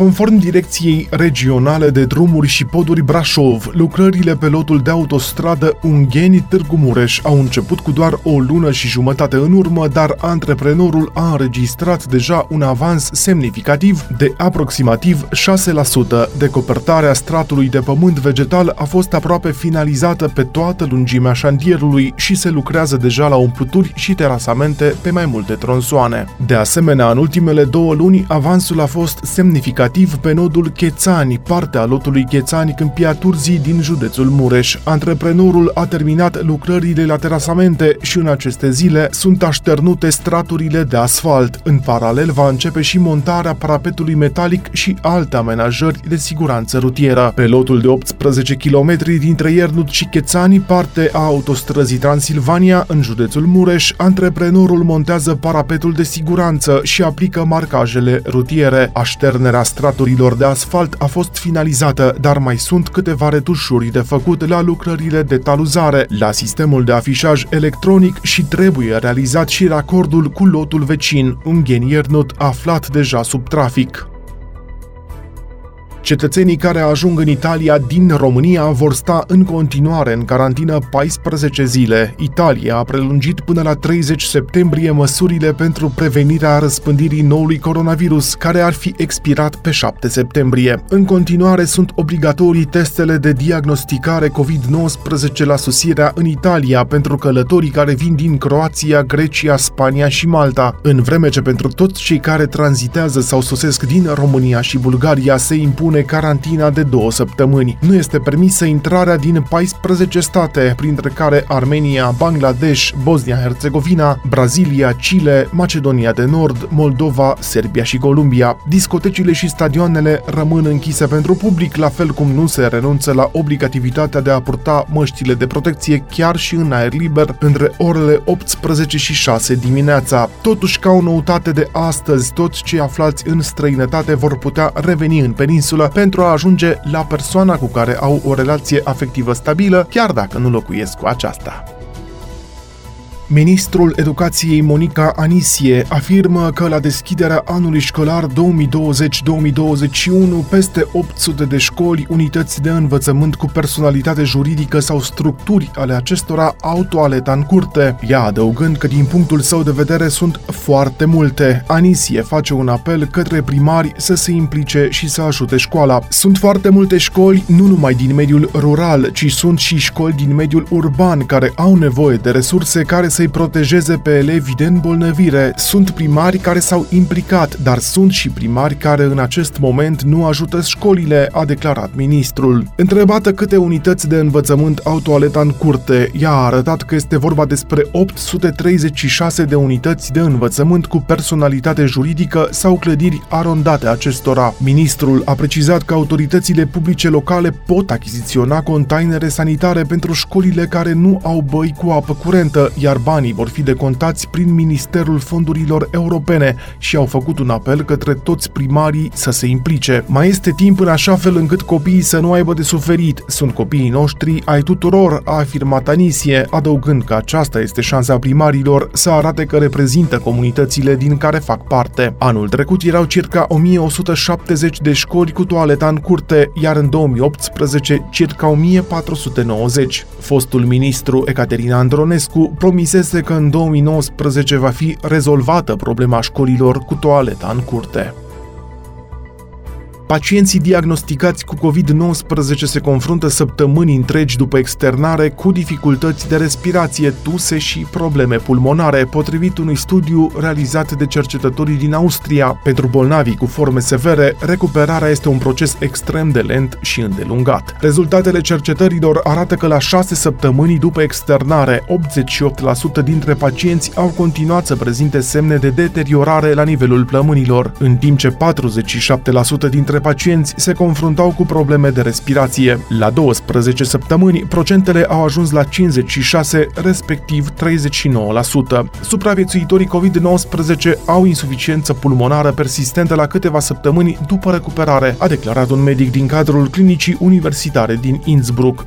Conform Direcției Regionale de Drumuri și Poduri Brașov, lucrările pe lotul de autostradă Ungheni-Târgu Mureș au început cu doar o lună și jumătate în urmă, dar antreprenorul a înregistrat deja un avans semnificativ de aproximativ 6%. Decopertarea stratului de pământ vegetal a fost aproape finalizată pe toată lungimea șantierului și se lucrează deja la umpluturi și terasamente pe mai multe tronsoane. De asemenea, în ultimele două luni, avansul a fost semnificativ operativ pe nodul Chețani, partea lotului Chețani Câmpia Turzii din județul Mureș. Antreprenorul a terminat lucrările la terasamente și în aceste zile sunt așternute straturile de asfalt. În paralel va începe și montarea parapetului metalic și alte amenajări de siguranță rutieră. Pe lotul de 18 km dintre Iernut și Chețani, parte a autostrăzii Transilvania, în județul Mureș, antreprenorul montează parapetul de siguranță și aplică marcajele rutiere. Așternerea straturilor de asfalt a fost finalizată, dar mai sunt câteva retușuri de făcut la lucrările de taluzare, la sistemul de afișaj electronic și trebuie realizat și racordul cu lotul vecin, un Iernut aflat deja sub trafic. Cetățenii care ajung în Italia din România vor sta în continuare în carantină 14 zile. Italia a prelungit până la 30 septembrie măsurile pentru prevenirea răspândirii noului coronavirus, care ar fi expirat pe 7 septembrie. În continuare sunt obligatorii testele de diagnosticare COVID-19 la sosirea în Italia pentru călătorii care vin din Croația, Grecia, Spania și Malta, în vreme ce pentru toți cei care tranzitează sau sosesc din România și Bulgaria se impune impune carantina de două săptămâni. Nu este permisă intrarea din 14 state, printre care Armenia, Bangladesh, Bosnia-Herzegovina, Brazilia, Chile, Macedonia de Nord, Moldova, Serbia și Columbia. Discotecile și stadioanele rămân închise pentru public, la fel cum nu se renunță la obligativitatea de a purta măștile de protecție chiar și în aer liber între orele 18 și 6 dimineața. Totuși, ca o noutate de astăzi, toți cei aflați în străinătate vor putea reveni în peninsulă regulă pentru a ajunge la persoana cu care au o relație afectivă stabilă, chiar dacă nu locuiesc cu aceasta. Ministrul Educației Monica Anisie afirmă că la deschiderea anului școlar 2020-2021 peste 800 de școli, unități de învățământ cu personalitate juridică sau structuri ale acestora au toaleta în curte. Ea adăugând că din punctul său de vedere sunt foarte multe. Anisie face un apel către primari să se implice și să ajute școala. Sunt foarte multe școli, nu numai din mediul rural, ci sunt și școli din mediul urban care au nevoie de resurse care să să-i protejeze pe elevi de îmbolnăvire. Sunt primari care s-au implicat, dar sunt și primari care în acest moment nu ajută școlile, a declarat ministrul. Întrebată câte unități de învățământ au toaleta în curte, ea a arătat că este vorba despre 836 de unități de învățământ cu personalitate juridică sau clădiri arondate acestora. Ministrul a precizat că autoritățile publice locale pot achiziționa containere sanitare pentru școlile care nu au băi cu apă curentă, iar banii vor fi decontați prin Ministerul Fondurilor Europene și au făcut un apel către toți primarii să se implice. Mai este timp în așa fel încât copiii să nu aibă de suferit. Sunt copiii noștri ai tuturor, a afirmat Anisie, adăugând că aceasta este șansa primarilor să arate că reprezintă comunitățile din care fac parte. Anul trecut erau circa 1170 de școli cu toaleta în curte, iar în 2018 circa 1490. Fostul ministru Ecaterina Andronescu promise fusese că în 2019 va fi rezolvată problema școlilor cu toaleta în curte. Pacienții diagnosticați cu COVID-19 se confruntă săptămâni întregi după externare cu dificultăți de respirație, tuse și probleme pulmonare, potrivit unui studiu realizat de cercetătorii din Austria. Pentru bolnavii cu forme severe, recuperarea este un proces extrem de lent și îndelungat. Rezultatele cercetărilor arată că la 6 săptămâni după externare, 88% dintre pacienți au continuat să prezinte semne de deteriorare la nivelul plămânilor, în timp ce 47% dintre pacienți se confruntau cu probleme de respirație. La 12 săptămâni, procentele au ajuns la 56, respectiv 39%. Supraviețuitorii COVID-19 au insuficiență pulmonară persistentă la câteva săptămâni după recuperare, a declarat un medic din cadrul clinicii universitare din Innsbruck.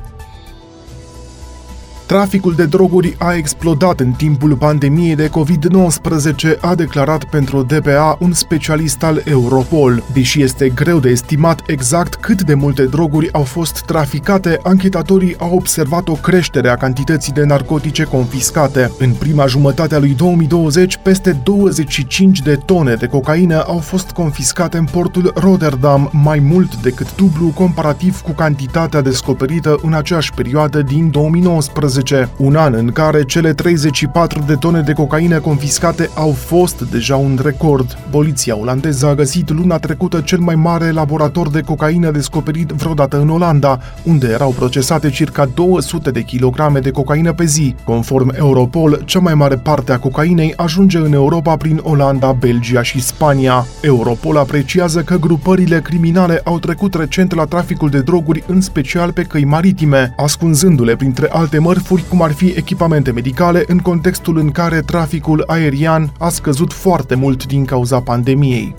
Traficul de droguri a explodat în timpul pandemiei de COVID-19, a declarat pentru DPA un specialist al Europol. Deși este greu de estimat exact cât de multe droguri au fost traficate, anchetatorii au observat o creștere a cantității de narcotice confiscate. În prima jumătate a lui 2020, peste 25 de tone de cocaină au fost confiscate în portul Rotterdam, mai mult decât dublu comparativ cu cantitatea descoperită în aceeași perioadă din 2019, un an în care cele 34 de tone de cocaină confiscate au fost deja un record. Poliția olandeză a găsit luna trecută cel mai mare laborator de cocaină descoperit vreodată în Olanda, unde erau procesate circa 200 de kilograme de cocaină pe zi. Conform Europol, cea mai mare parte a cocainei ajunge în Europa prin Olanda, Belgia și Spania. Europol apreciază că grupările criminale au trecut recent la traficul de droguri, în special pe căi maritime, ascunzându-le printre alte mărfuri cum ar fi echipamente medicale în contextul în care traficul aerian a scăzut foarte mult din cauza pandemiei.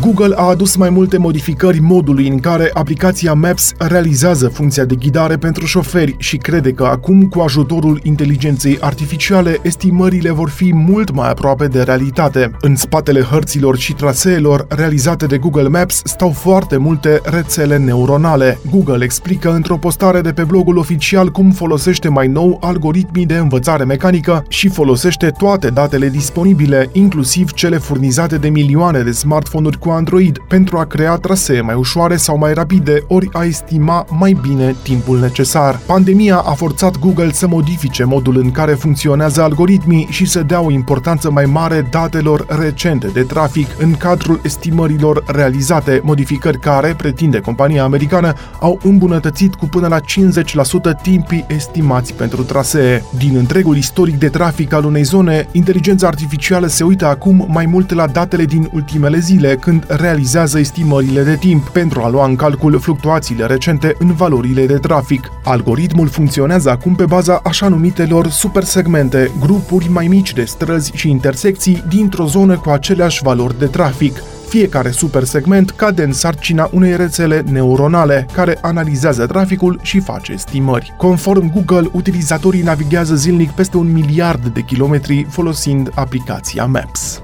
Google a adus mai multe modificări modului în care aplicația Maps realizează funcția de ghidare pentru șoferi și crede că acum, cu ajutorul inteligenței artificiale, estimările vor fi mult mai aproape de realitate. În spatele hărților și traseelor realizate de Google Maps stau foarte multe rețele neuronale. Google explică într-o postare de pe blogul oficial cum folosește mai nou algoritmii de învățare mecanică și folosește toate datele disponibile, inclusiv cele furnizate de milioane de smartphone-uri cu Android pentru a crea trasee mai ușoare sau mai rapide, ori a estima mai bine timpul necesar. Pandemia a forțat Google să modifice modul în care funcționează algoritmii și să dea o importanță mai mare datelor recente de trafic în cadrul estimărilor realizate, modificări care, pretinde compania americană, au îmbunătățit cu până la 50% timpii estimați pentru trasee. Din întregul istoric de trafic al unei zone, inteligența artificială se uită acum mai mult la datele din ultimele zile, când când realizează estimările de timp pentru a lua în calcul fluctuațiile recente în valorile de trafic. Algoritmul funcționează acum pe baza așa numitelor supersegmente, grupuri mai mici de străzi și intersecții dintr-o zonă cu aceleași valori de trafic. Fiecare supersegment cade în sarcina unei rețele neuronale care analizează traficul și face estimări. Conform Google, utilizatorii navighează zilnic peste un miliard de kilometri folosind aplicația Maps.